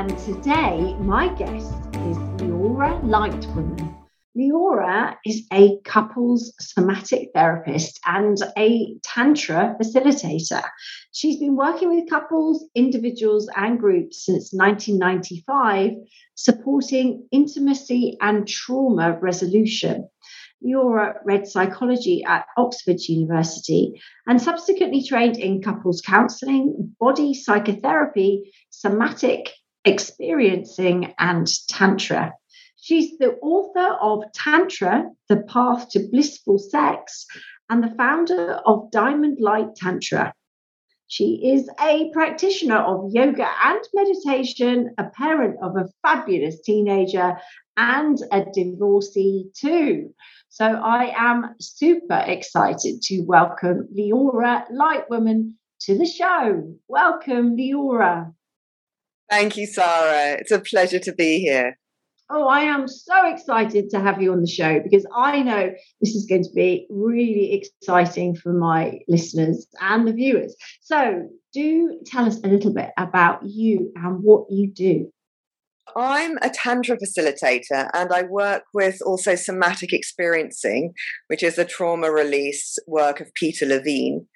And today, my guest is Leora Lightwoman. Leora is a couples somatic therapist and a Tantra facilitator. She's been working with couples, individuals, and groups since 1995, supporting intimacy and trauma resolution. Leora read psychology at Oxford University and subsequently trained in couples counseling, body psychotherapy, somatic experiencing, and Tantra. She's the author of Tantra, The Path to Blissful Sex, and the founder of Diamond Light Tantra. She is a practitioner of yoga and meditation, a parent of a fabulous teenager, and a divorcee too. So I am super excited to welcome Leora Lightwoman to the show. Welcome, Leora. Thank you, Sarah. It's a pleasure to be here. Oh, I am so excited to have you on the show because I know this is going to be really exciting for my listeners and the viewers. So, do tell us a little bit about you and what you do. I'm a Tantra facilitator and I work with also somatic experiencing, which is a trauma release work of Peter Levine,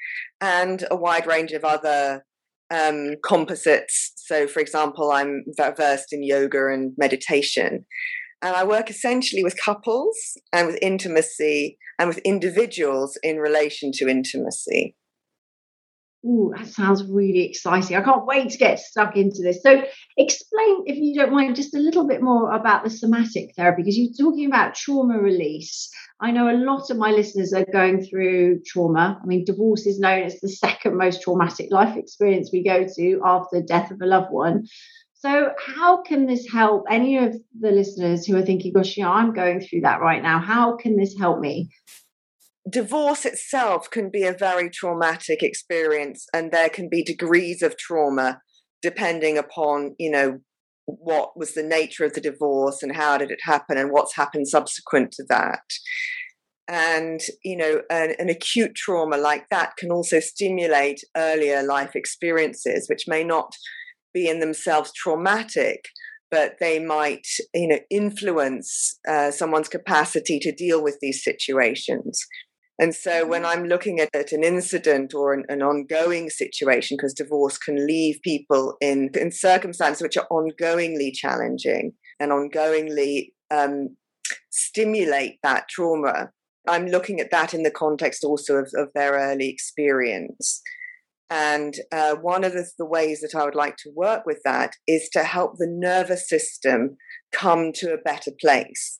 and a wide range of other um, composites. So, for example, I'm versed in yoga and meditation. And I work essentially with couples and with intimacy and with individuals in relation to intimacy. Ooh, that sounds really exciting. I can't wait to get stuck into this. So, explain, if you don't mind, just a little bit more about the somatic therapy because you're talking about trauma release. I know a lot of my listeners are going through trauma. I mean, divorce is known as the second most traumatic life experience we go to after death of a loved one. So, how can this help any of the listeners who are thinking, gosh, know, I'm going through that right now? How can this help me? Divorce itself can be a very traumatic experience and there can be degrees of trauma depending upon you know what was the nature of the divorce and how did it happen and what's happened subsequent to that. And you know an, an, acute trauma like that can also stimulate earlier life experiences which may not be in themselves traumatic but they might you know influence uh, someone's capacity to deal with these situations and so when mm-hmm. I'm looking at, at an incident or an, an ongoing situation, because divorce can leave people in, in circumstances which are ongoingly challenging and ongoingly um, stimulate that trauma, I'm looking at that in the context also of, of their early experience. And uh, one of the, the ways that I would like to work with that is to help the nervous system come to a better place.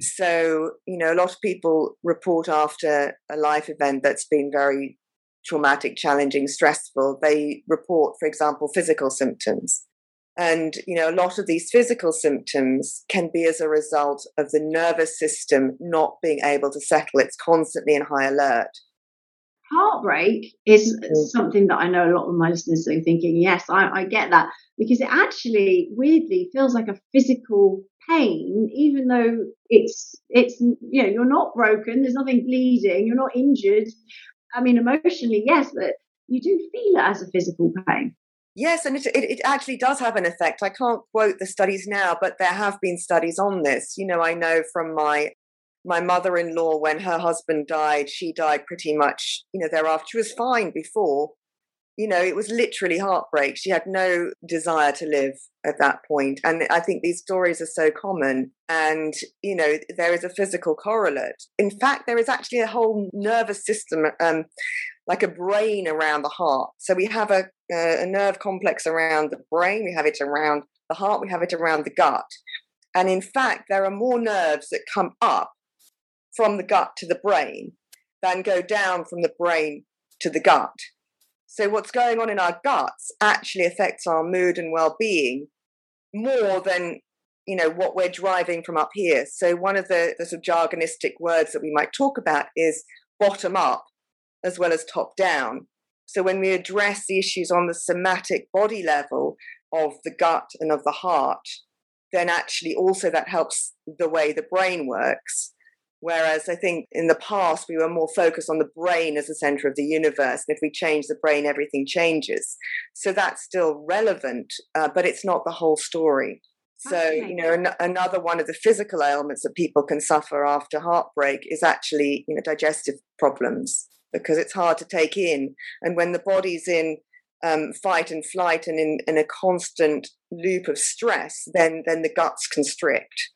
So, you know, a lot of people report after a life event that's been very traumatic, challenging, stressful, they report, for example, physical symptoms. And, you know, a lot of these physical symptoms can be as a result of the nervous system not being able to settle. It's constantly in high alert. Heartbreak is mm. something that I know a lot of my listeners are thinking, yes, I, I get that, because it actually weirdly feels like a physical pain, even though it's it's you know you're not broken, there's nothing bleeding, you're not injured. I mean, emotionally, yes, but you do feel it as a physical pain. Yes, and it, it, it, actually does have an effect. I can't quote the studies now, but there have been studies on this. You know, I know from my my mother-in-law when her husband died, she died pretty much, you know, thereafter. She was fine before, you know, it was literally heartbreak. She had no desire to live at that point. And I think these stories are so common. And, you know, there is a physical correlate. In fact, there is actually a whole nervous system, um, like a brain around the heart. So we have a, a nerve complex around the brain, we have it around the heart, we have it around the gut. And in fact, there are more nerves that come up from the gut to the brain than go down from the brain to the gut. So, what's going on in our guts actually affects our mood and well being more than you know what we're driving from up here. So one of the, the sort of jargonistic words that we might talk about is bottom up as well as top down. So when we address the issues on the somatic body level of the gut and of the heart, then actually also that helps the way the brain works. Whereas I think in the past we were more focused on the brain as the center of the universe. And if we change the brain, everything changes. So that's still relevant, uh, but it's not the whole story. So, okay. you know, an- another one of the physical ailments that people can suffer after heartbreak is actually, you know, digestive problems because it's hard to take in. And when the body's in um, fight and flight and in, in a constant loop of stress, then then the guts constrict.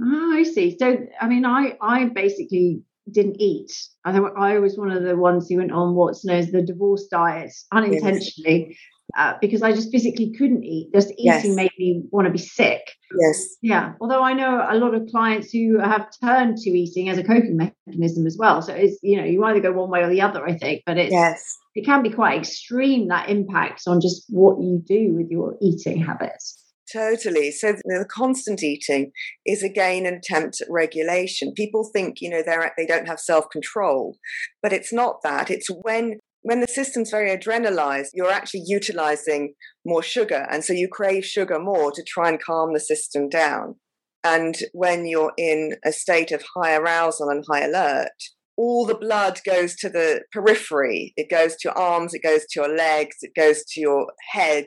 Oh, I see. So, I mean, I I basically didn't eat. I I was one of the ones who went on what's known as the divorce diet unintentionally. Yes. Uh, because I just physically couldn't eat. Just eating yes. made me want to be sick. Yes. Yeah. Although I know a lot of clients who have turned to eating as a coping mechanism as well. So it's you know you either go one way or the other. I think, but it's yes. it can be quite extreme that impacts on just what you do with your eating habits. Totally. So the constant eating is again an attempt at regulation. People think, you know, they're they don't have self control, but it's not that. It's when when the system's very adrenalized, you're actually utilizing more sugar, and so you crave sugar more to try and calm the system down. And when you're in a state of high arousal and high alert, all the blood goes to the periphery. It goes to your arms, it goes to your legs, it goes to your head,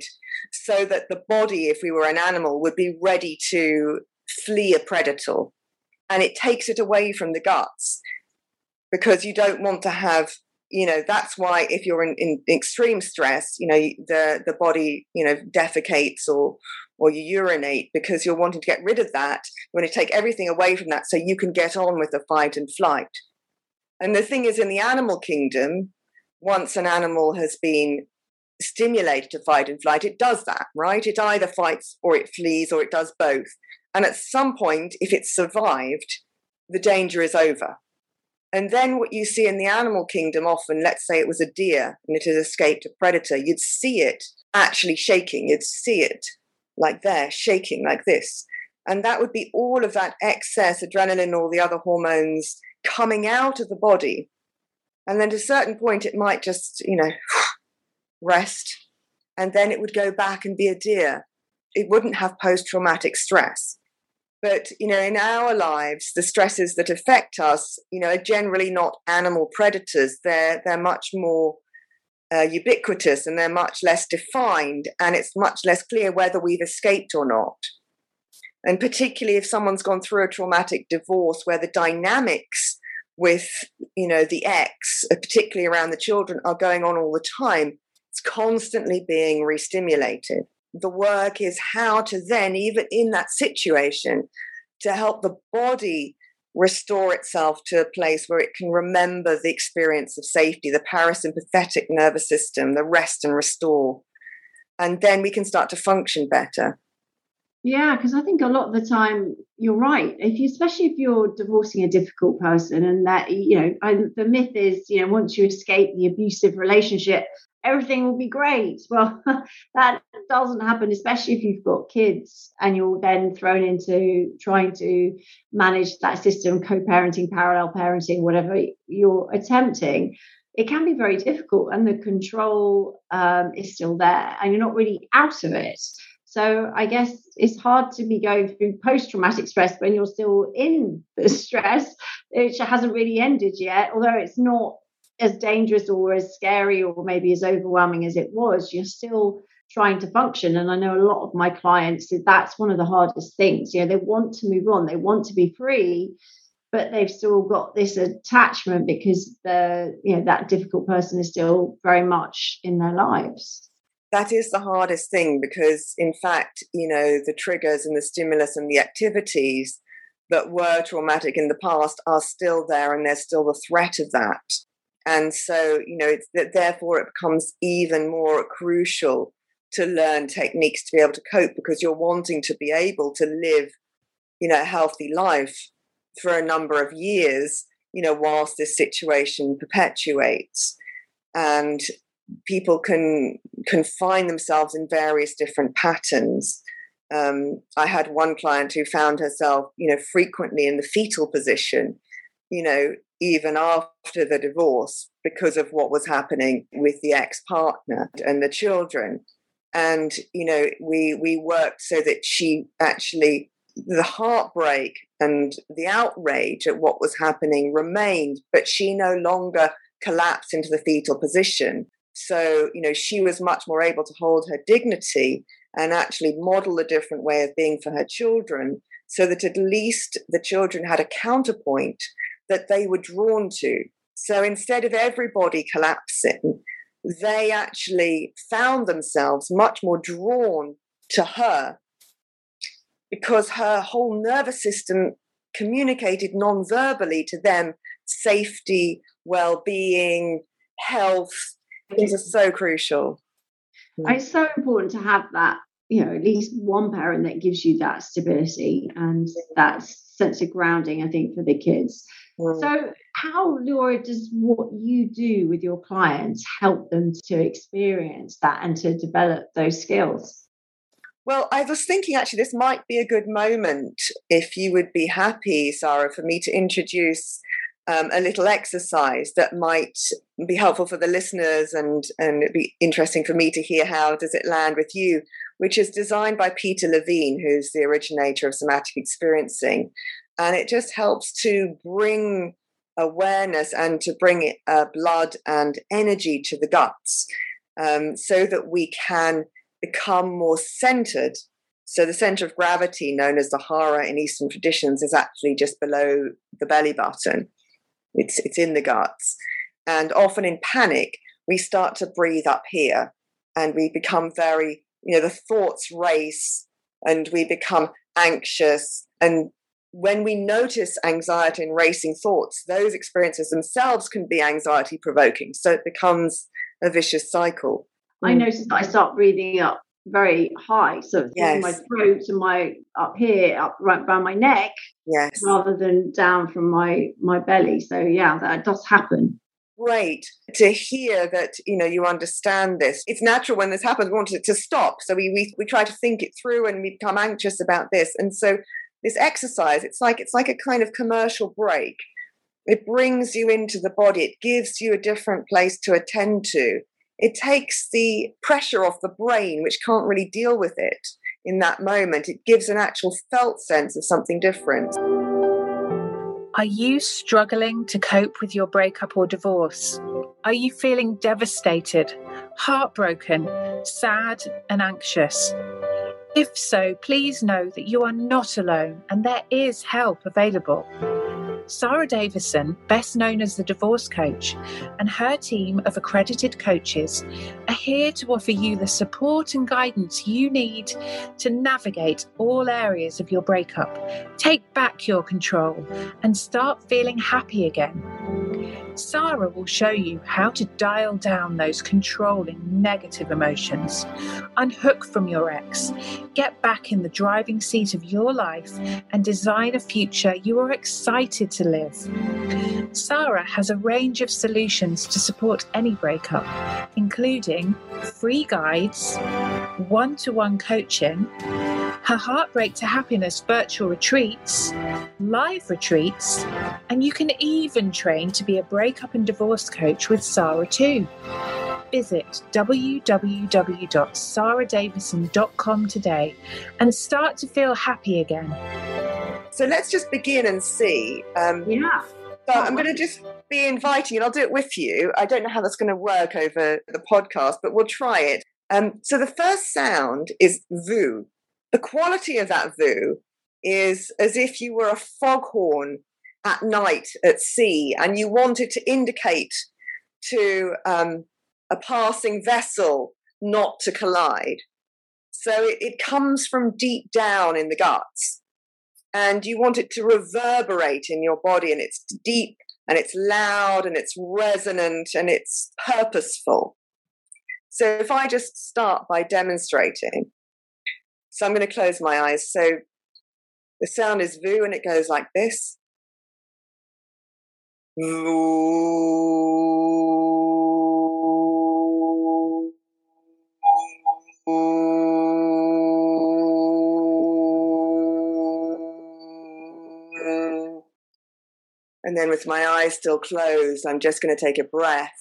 so that the body, if we were an animal, would be ready to flee a predator. And it takes it away from the guts because you don't want to have, you know, that's why if you're in, in extreme stress, you know, the, the body, you know, defecates or, or you urinate because you're wanting to get rid of that. You want to take everything away from that so you can get on with the fight and flight. And the thing is, in the animal kingdom, once an animal has been stimulated to fight and flight, it does that, right? It either fights or it flees or it does both. And at some point, if it's survived, the danger is over. And then what you see in the animal kingdom often, let's say it was a deer and it has escaped a predator, you'd see it actually shaking. You'd see it like there, shaking like this. And that would be all of that excess adrenaline, all the other hormones coming out of the body. And then to a certain point, it might just, you know, rest, and then it would go back and be a deer. It wouldn't have post traumatic stress. But, you know, in our lives, the stresses that affect us, you know, are generally not animal predators. They're, they're much more uh, ubiquitous and they're much less defined, and it's much less clear whether we've escaped or not. And particularly if someone's gone through a traumatic divorce where the dynamics with, you know, the ex, uh, particularly around the children, are going on all the time, it's constantly being restimulated. The work is how to then, even in that situation, to help the body restore itself to a place where it can remember the experience of safety, the parasympathetic nervous system, the rest and restore. And then we can start to function better. Yeah, because I think a lot of the time you're right. If you, especially if you're divorcing a difficult person, and that you know, I, the myth is, you know, once you escape the abusive relationship, everything will be great. Well, that doesn't happen, especially if you've got kids and you're then thrown into trying to manage that system, co-parenting, parallel parenting, whatever you're attempting. It can be very difficult, and the control um, is still there, and you're not really out of it. So I guess it's hard to be going through post traumatic stress when you're still in the stress, which hasn't really ended yet, although it's not as dangerous or as scary or maybe as overwhelming as it was. You're still trying to function. And I know a lot of my clients, that's one of the hardest things. You know, they want to move on, they want to be free, but they've still got this attachment because the you know that difficult person is still very much in their lives that is the hardest thing because in fact you know the triggers and the stimulus and the activities that were traumatic in the past are still there and there's still the threat of that. And so you know it's that therefore it becomes even more crucial to learn techniques to be able to cope because you're wanting to be able to live you know a healthy life for a number of years you know whilst this situation perpetuates. And people can can find themselves in various different patterns Um, I had one client who found herself, you know, frequently in the fetal position, you know, even after the divorce because of what was happening with the ex-partner and the children. And, you know, we we worked so that she actually the heartbreak and the outrage at what was happening remained, but she no longer collapsed into the fetal position. So, you know, she was much more able to hold her dignity and actually model a different way of being for her children so that at least the children had a counterpoint that they were drawn to. So instead of everybody collapsing, they actually found themselves much more drawn to her because her whole nervous system communicated non-verbally to them safety, well-being, health. These are so crucial. It's so important to have that, you know, at least one parent that gives you that stability and that sense of grounding, I think, for the kids. Mm. So, how, Leora, does what you do with your clients help them to experience that and to develop those skills? Well, I was thinking actually this might be a good moment if you would be happy, Sarah, for me to introduce um, a little exercise that might be helpful for the listeners and and it'd be interesting for me to hear how does it land with you, which is designed by Peter Levine, who's the originator of somatic experiencing, and it just helps to bring awareness and to bring uh, blood and energy to the guts, um, so that we can become more centered. So the center of gravity, known as the hara in Eastern traditions, is actually just below the belly button. It's it's in the guts, and often in panic we start to breathe up here, and we become very you know the thoughts race, and we become anxious and when we notice anxiety and racing thoughts, those experiences themselves can be anxiety provoking. So it becomes a vicious cycle. I mm. notice that I start breathing up very high, so yes. my throat and my up here, up right around my neck, yes, rather than down from my my belly. So yeah, that does happen. Great to hear that you know you understand this. It's natural when this happens. We want it to stop, so we we we try to think it through, and we become anxious about this. And so this exercise, it's like it's like a kind of commercial break. It brings you into the body. It gives you a different place to attend to it takes the pressure off the brain, which can't really deal with it in that moment. It gives an actual felt sense of something different. Are you struggling to cope with your breakup or divorce? Are you feeling devastated, heartbroken, sad, and anxious? If so, please know that you are not alone and there is help available. Sarah Davison, best known as the Divorce Coach, and her team of accredited coaches are here to offer you the support and guidance you need to navigate all areas of your breakup, take back your control, and start feeling happy again. Sarah will show you how to dial down those controlling negative emotions, unhook from your ex, get back in the driving seat of your life, and design a future you are excited to live. Sarah has a range of solutions to support any breakup, including free guides, one to one coaching her Heartbreak to Happiness virtual retreats, live retreats, and you can even train to be a breakup and divorce coach with Sarah too. Visit www.sarahdavison.com today and start to feel happy again. So let's just begin and see. Um, yeah. So I'm going to just be inviting, and I'll do it with you. I don't know how that's going to work over the podcast, but we'll try it. Um, so the first sound is VU, the quality of that VU is as if you were a foghorn at night at sea and you wanted to indicate to um, a passing vessel not to collide. So it, it comes from deep down in the guts and you want it to reverberate in your body and it's deep and it's loud and it's resonant and it's purposeful. So if I just start by demonstrating, so I'm going to close my eyes. So the sound is VU and it goes like this. VU. And then with my eyes still closed, I'm just going to take a breath,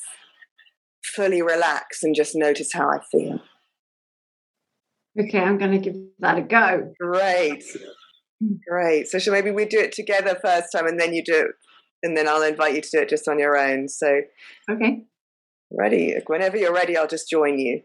fully relax, and just notice how I feel. Okay, I'm going to give that a go. Great. Great. So, shall maybe we do it together first time and then you do it, and then I'll invite you to do it just on your own. So, okay. Ready. Whenever you're ready, I'll just join you.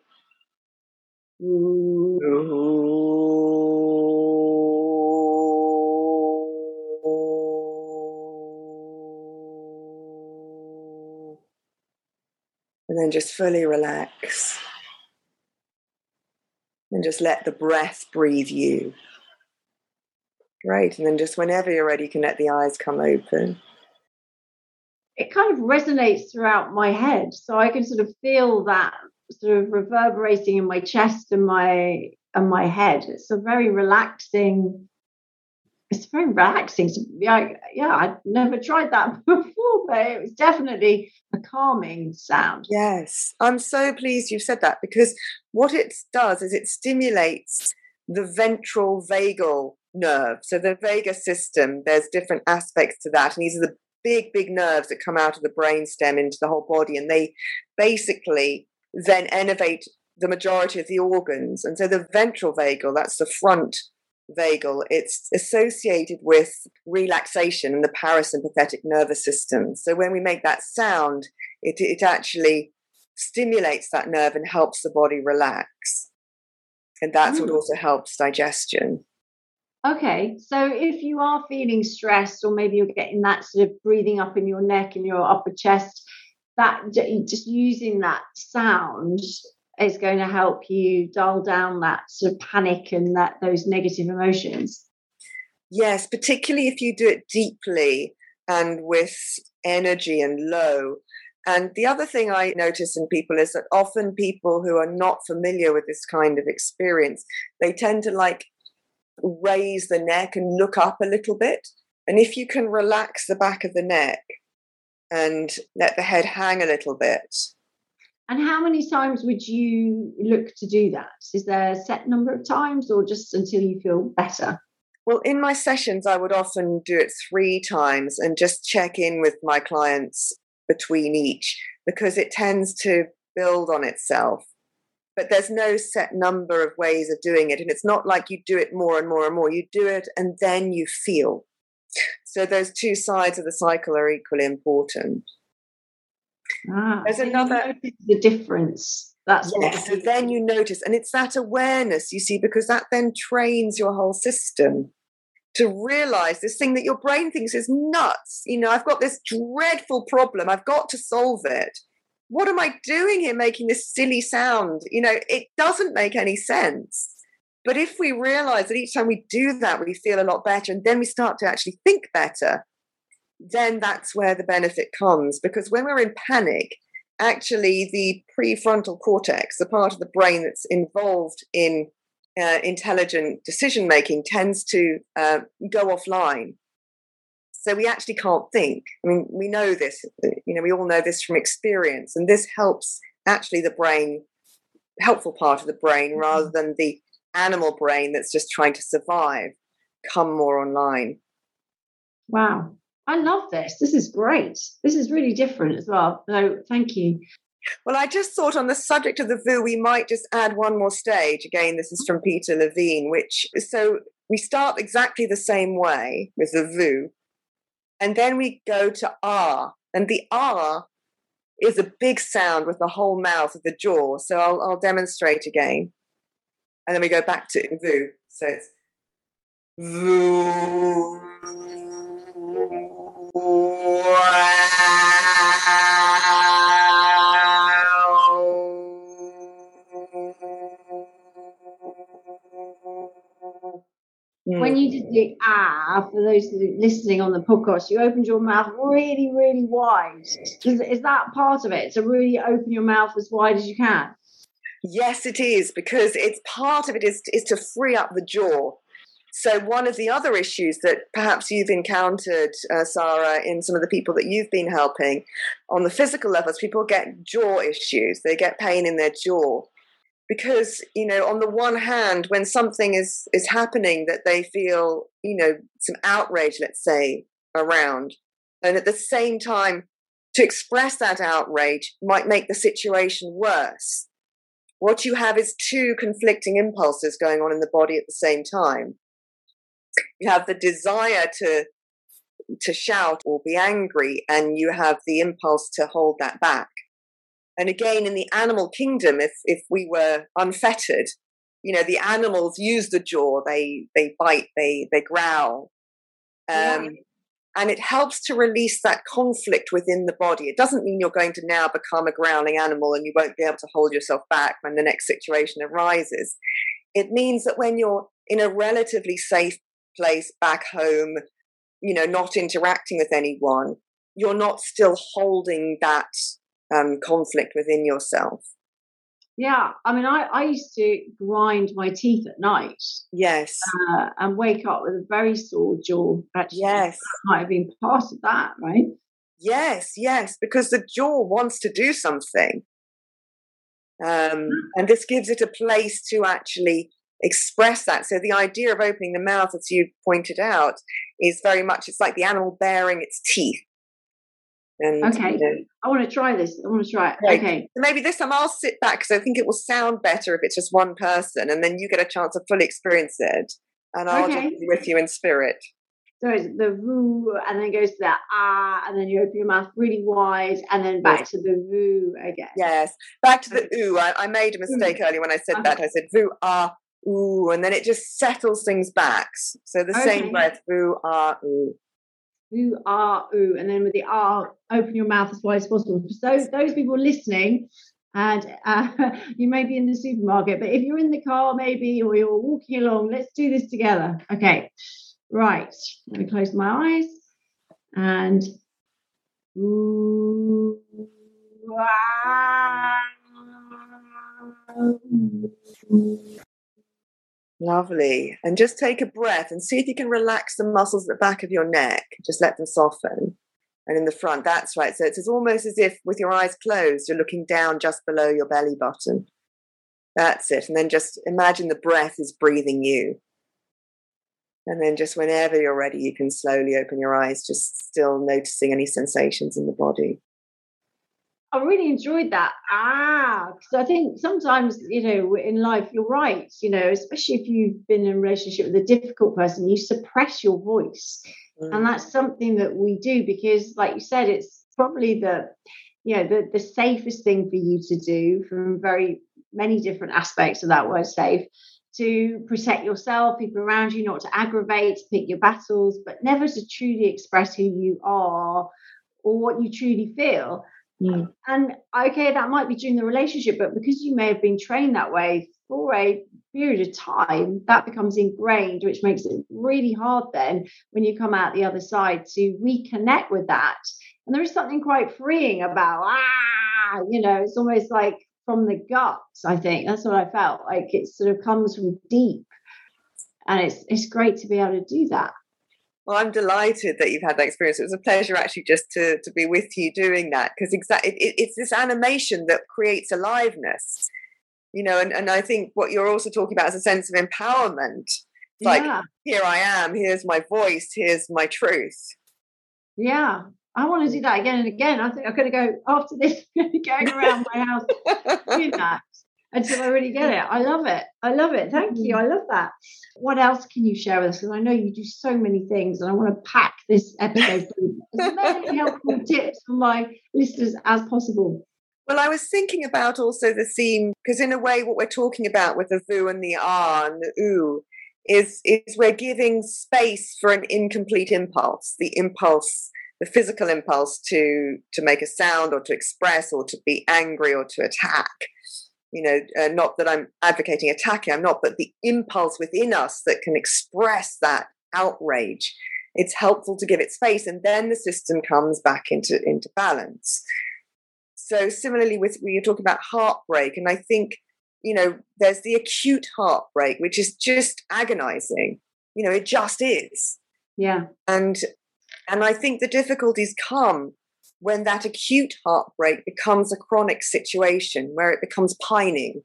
And then just fully relax. And just let the breath breathe you. Great. And then just whenever you're ready, you can let the eyes come open. It kind of resonates throughout my head. So I can sort of feel that sort of reverberating in my chest and my and my head. It's a very relaxing. It's very relaxing. Yeah, yeah, I'd never tried that before, but it was definitely a calming sound. Yes, I'm so pleased you've said that because what it does is it stimulates the ventral vagal nerve. So the vagus system, there's different aspects to that, and these are the big, big nerves that come out of the brain stem into the whole body, and they basically then innervate the majority of the organs. And so the ventral vagal, that's the front vagal, it's associated with relaxation and the parasympathetic nervous system. So when we make that sound, it, it actually stimulates that nerve and helps the body relax. And that's mm. what also helps digestion. Okay, so if you are feeling stressed, or maybe you're getting that sort of breathing up in your neck and your upper chest, that just using that sound is going to help you dull down that sort of panic and that those negative emotions. Yes, particularly if you do it deeply and with energy and low. And the other thing I notice in people is that often people who are not familiar with this kind of experience, they tend to like raise the neck and look up a little bit. And if you can relax the back of the neck, and let the head hang a little bit. And how many times would you look to do that? Is there a set number of times or just until you feel better? Well, in my sessions, I would often do it three times and just check in with my clients between each because it tends to build on itself. But there's no set number of ways of doing it. And it's not like you do it more and more and more. You do it and then you feel. So those two sides of the cycle are equally important. Ah, There's so another the difference. That's yes. So then you notice, and it's that awareness you see because that then trains your whole system to realize this thing that your brain thinks is nuts. You know, I've got this dreadful problem. I've got to solve it. What am I doing here making this silly sound? You know, it doesn't make any sense. But if we realize that each time we do that, we feel a lot better, and then we start to actually think better, then that's where the benefit comes. Because when we're in panic, actually the prefrontal cortex, the part of the brain that's involved in uh, intelligent decision making, tends to uh, go offline. So we actually can't think. I mean, we know this, you know, we all know this from experience, and this helps actually the brain, helpful part of the brain, mm-hmm. rather than the animal brain that's just trying to survive come more online. Wow. I love this. This is great. This is really different as well. So thank you. Well, I just thought on the subject of the VU, we might just add one more stage. Again, this is from Peter Levine, which so we start exactly the same way with the VU, and then we go to R. And the R is a big sound with the whole mouth of the jaw. So I'll, I'll demonstrate again and then we go back to vu. So it's vu. Ah, for those listening on the podcast, you opened your mouth really, really wide. Is, is that part of it? To really open your mouth as wide as you can? Yes, it is because it's part of it is is to free up the jaw. So one of the other issues that perhaps you've encountered, uh, Sarah, in some of the people that you've been helping on the physical levels, people get jaw issues. They get pain in their jaw because you know on the one hand when something is is happening that they feel you know some outrage let's say around And at the same time, to express that outrage might make the situation worse. What you have is two conflicting impulses going on in the body at the same time. You have the desire to to shout or be angry, and you have the impulse to hold that back. And again, in the animal kingdom, if if we were unfettered, you know, the animals use the jaw, they they bite, they they growl, um, yeah. and it helps to release that conflict within the body. It doesn't mean you're going to now become a growling animal and you won't be able to hold yourself back when the next situation arises. It means that when you're in a relatively safe place back home, you know, not interacting with anyone, you're not still holding that um, conflict within yourself. Yeah, I mean, I, I used to grind my teeth at night. Yes. Uh, and wake up with a very sore jaw. Actually, yes. That might have been part of that, right? Yes, yes, because the jaw wants to do something. Um, and this gives it a place to actually express that. So the idea of opening the mouth, as you pointed out, is very much it's like the animal baring its teeth. And, okay, you know, I want to try this. I want to try it. Right. Okay, so maybe this time I'll sit back because I think it will sound better if it's just one person, and then you get a chance to fully experience it, and I'll okay. just be with you in spirit. So it's the voo, and then goes to that ah, and then you open your mouth really wide, and then back to the voo again. Yes, back to the ooh. I, I made a mistake earlier when I said okay. that. I said voo ah ooh, and then it just settles things back. So the okay. same breath, ooh, ah, ooh. Ooh, ah, ooh. And then with the ah, open your mouth as wide as possible. So those people listening, and uh, you may be in the supermarket, but if you're in the car maybe, or you're walking along, let's do this together. Okay, right. Let me close my eyes and ooh, ah, Lovely. And just take a breath and see if you can relax the muscles at the back of your neck. Just let them soften. And in the front, that's right. So it's almost as if with your eyes closed, you're looking down just below your belly button. That's it. And then just imagine the breath is breathing you. And then just whenever you're ready, you can slowly open your eyes, just still noticing any sensations in the body. I really enjoyed that. Ah, because I think sometimes, you know, in life, you're right, you know, especially if you've been in a relationship with a difficult person, you suppress your voice. Mm. And that's something that we do because, like you said, it's probably the, you know, the, the safest thing for you to do from very many different aspects of that word safe to protect yourself, people around you, not to aggravate, to pick your battles, but never to truly express who you are or what you truly feel. Mm. And okay, that might be during the relationship, but because you may have been trained that way for a period of time, that becomes ingrained, which makes it really hard then when you come out the other side to reconnect with that. And there is something quite freeing about, ah, you know, it's almost like from the guts, I think. That's what I felt. Like it sort of comes from deep. And it's it's great to be able to do that. Well, I'm delighted that you've had that experience. It was a pleasure actually just to, to be with you doing that because exactly it, it's this animation that creates aliveness, you know. And, and I think what you're also talking about is a sense of empowerment. Like yeah. here I am, here's my voice, here's my truth. Yeah, I want to do that again and again. I think I'm going to go after this, going around my house doing that until I really get it. I love it. I love it. Thank you. Mm. I love that. What else can you share with us? Because I know you do so many things, and I want to pack this episode with as many helpful tips for my listeners as possible. Well, I was thinking about also the theme because, in a way, what we're talking about with the VU and the R and the OO is is we're giving space for an incomplete impulse. The impulse the physical impulse to to make a sound or to express or to be angry or to attack you know, uh, not that I'm advocating attacking, I'm not, but the impulse within us that can express that outrage. It's helpful to give it space, and then the system comes back into into balance. So similarly, with we are talking about heartbreak, and I think you know there's the acute heartbreak, which is just agonizing. You know, it just is. Yeah. And and I think the difficulties come when that acute heartbreak becomes a chronic situation where it becomes pining.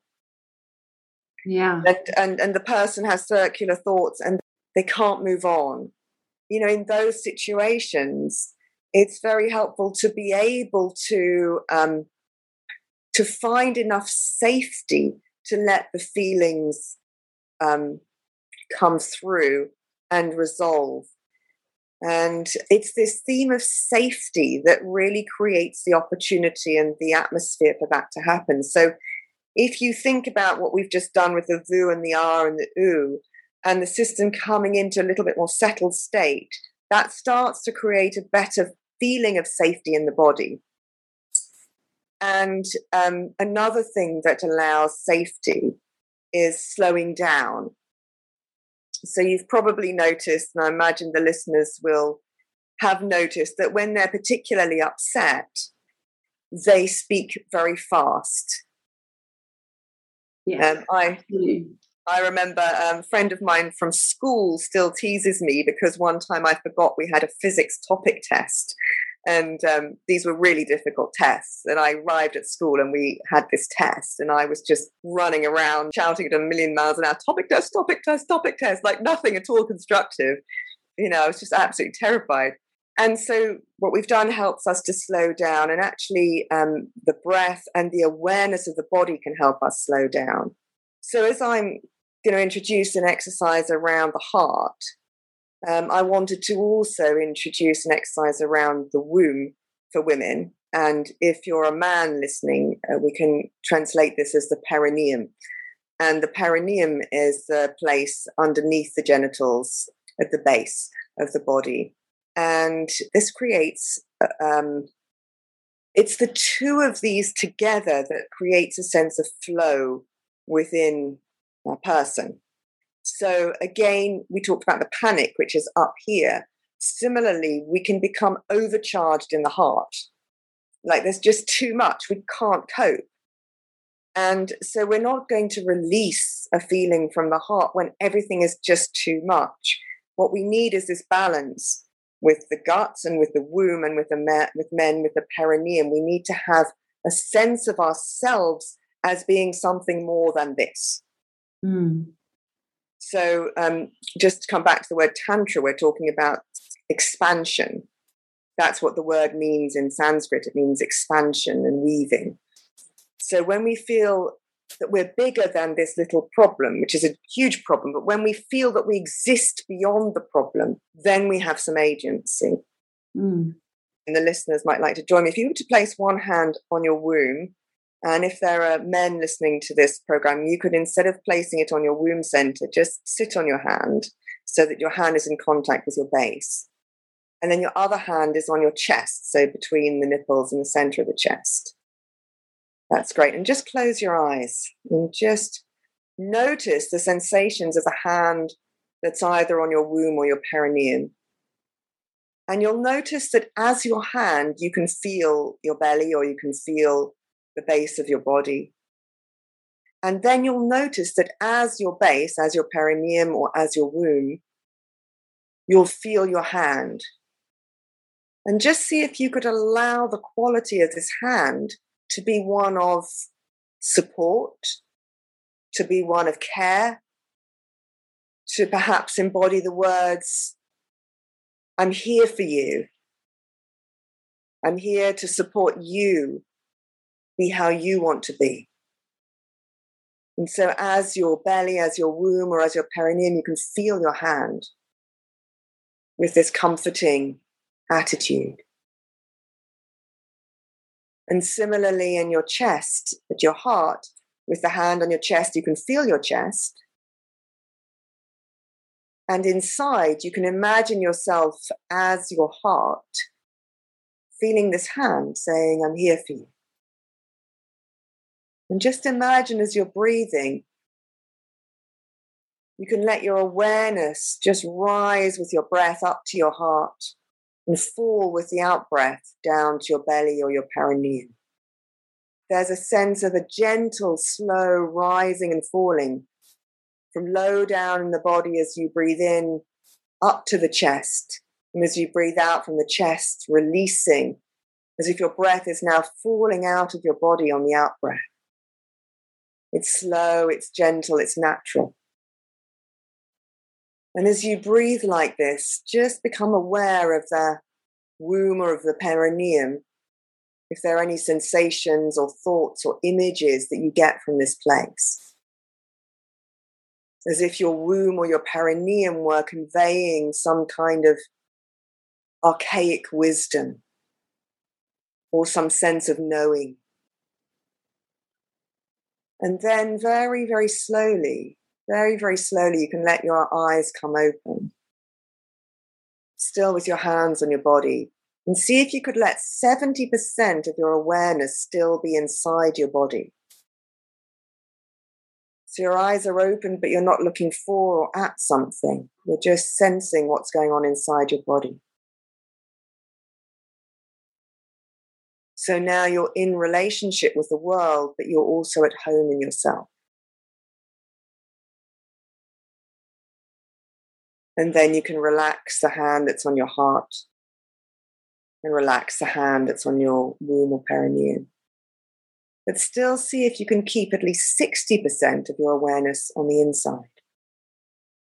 Yeah. And, and, and the person has circular thoughts and they can't move on. You know, in those situations, it's very helpful to be able to um, to find enough safety to let the feelings um, come through and resolve. And it's this theme of safety that really creates the opportunity and the atmosphere for that to happen. So, if you think about what we've just done with the VU and the R and the U, and the system coming into a little bit more settled state, that starts to create a better feeling of safety in the body. And um, another thing that allows safety is slowing down. So you've probably noticed, and I imagine the listeners will have noticed that when they're particularly upset, they speak very fast. Yeah, um, I I remember um, a friend of mine from school still teases me because one time I forgot we had a physics topic test. And um, these were really difficult tests. And I arrived at school and we had this test. And I was just running around shouting at a million miles an hour topic test, topic test, topic test, like nothing at all constructive. You know, I was just absolutely terrified. And so, what we've done helps us to slow down. And actually, um, the breath and the awareness of the body can help us slow down. So, as I'm going to introduce an exercise around the heart, um, I wanted to also introduce an exercise around the womb for women. And if you're a man listening, uh, we can translate this as the perineum. And the perineum is the place underneath the genitals at the base of the body. And this creates, uh, um, it's the two of these together that creates a sense of flow within a person. So again, we talked about the panic, which is up here. Similarly, we can become overcharged in the heart. Like there's just too much, we can't cope. And so we're not going to release a feeling from the heart when everything is just too much. What we need is this balance with the guts and with the womb and with the me- with men with the perineum. We need to have a sense of ourselves as being something more than this. Mm. So, um, just to come back to the word tantra, we're talking about expansion. That's what the word means in Sanskrit. It means expansion and weaving. So, when we feel that we're bigger than this little problem, which is a huge problem, but when we feel that we exist beyond the problem, then we have some agency. Mm. And the listeners might like to join me. If you were to place one hand on your womb and if there are men listening to this program, you could, instead of placing it on your womb center, just sit on your hand so that your hand is in contact with your base. And then your other hand is on your chest, so between the nipples and the center of the chest. That's great. And just close your eyes and just notice the sensations of the hand that's either on your womb or your perineum. And you'll notice that as your hand, you can feel your belly or you can feel the base of your body. And then you'll notice that as your base, as your perineum or as your womb, you'll feel your hand. And just see if you could allow the quality of this hand to be one of support, to be one of care, to perhaps embody the words, I'm here for you. I'm here to support you be how you want to be. And so, as your belly, as your womb, or as your perineum, you can feel your hand with this comforting attitude. And similarly, in your chest, at your heart, with the hand on your chest, you can feel your chest. And inside, you can imagine yourself as your heart, feeling this hand saying, I'm here for you. And just imagine as you're breathing, you can let your awareness just rise with your breath up to your heart and fall with the out breath down to your belly or your perineum. There's a sense of a gentle, slow rising and falling from low down in the body as you breathe in up to the chest. And as you breathe out from the chest, releasing as if your breath is now falling out of your body on the out breath. It's slow, it's gentle, it's natural. And as you breathe like this, just become aware of the womb or of the perineum, if there are any sensations or thoughts or images that you get from this place. As if your womb or your perineum were conveying some kind of archaic wisdom or some sense of knowing. And then, very, very slowly, very, very slowly, you can let your eyes come open. Still with your hands on your body. And see if you could let 70% of your awareness still be inside your body. So your eyes are open, but you're not looking for or at something. You're just sensing what's going on inside your body. So now you're in relationship with the world, but you're also at home in yourself. And then you can relax the hand that's on your heart and relax the hand that's on your womb or perineum. But still see if you can keep at least 60% of your awareness on the inside.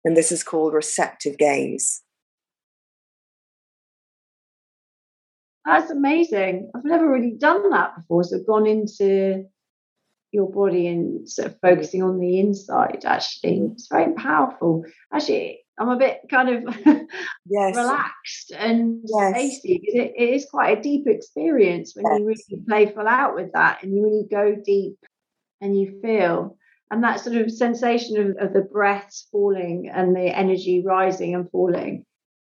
And this is called receptive gaze. That's amazing. I've never really done that before. So gone into your body and sort of focusing on the inside. Actually, it's very powerful. Actually, I'm a bit kind of yes. relaxed and yes. It, it is quite a deep experience when yes. you really play full out with that and you really go deep and you feel. And that sort of sensation of, of the breaths falling and the energy rising and falling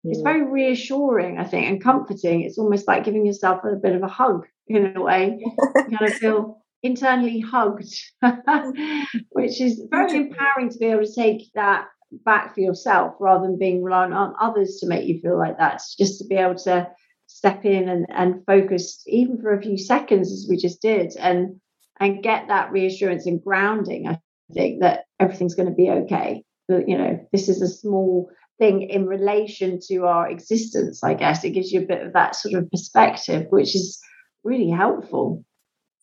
it's very reassuring, I think, and comforting. It's almost like giving yourself a bit of a hug in a way. you kind of feel internally hugged, which is very empowering to be able to take that back for yourself rather than being reliant on others to make you feel like that. It's just to be able to step in and, and focus even for a few seconds as we just did and and get that reassurance and grounding, I think that everything's going to be okay. That you know, this is a small thing in relation to our existence, I guess. It gives you a bit of that sort of perspective, which is really helpful.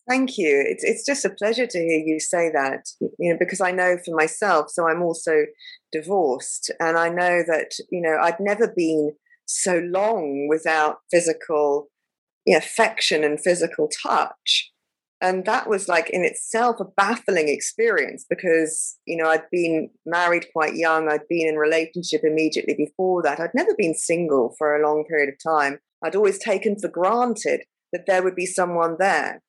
Thank you. It's it's just a pleasure to hear you say that, you know, because I know for myself, so I'm also divorced, and I know that, you know, I'd never been so long without physical you know, affection and physical touch and that was like in itself a baffling experience because you know i'd been married quite young i'd been in relationship immediately before that i'd never been single for a long period of time. I'd always taken for granted that there would be someone there.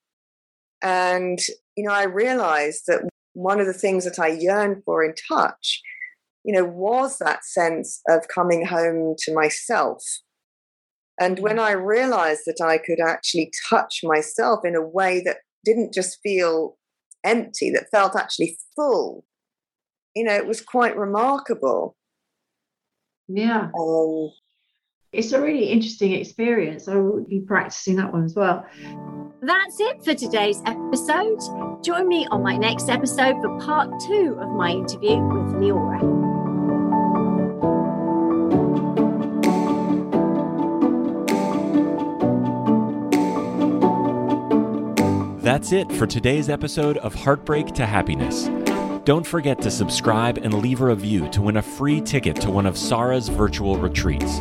And you know i realized that one of the things that i yearned for in touch you know was that sense of coming home to myself. And when mm. I realized that I could actually touch myself in a way that didn't just feel empty, that felt actually full. You know, it was quite remarkable. Yeah. Um, it's a really interesting experience. I will be practicing that one as well. That's it for today's episode. Join me on my next episode for part two of my interview with Leora. That's it for today's episode of Heartbreak to Happiness. Don't forget to subscribe and leave a review to win a free ticket to one of Sarah's virtual retreats.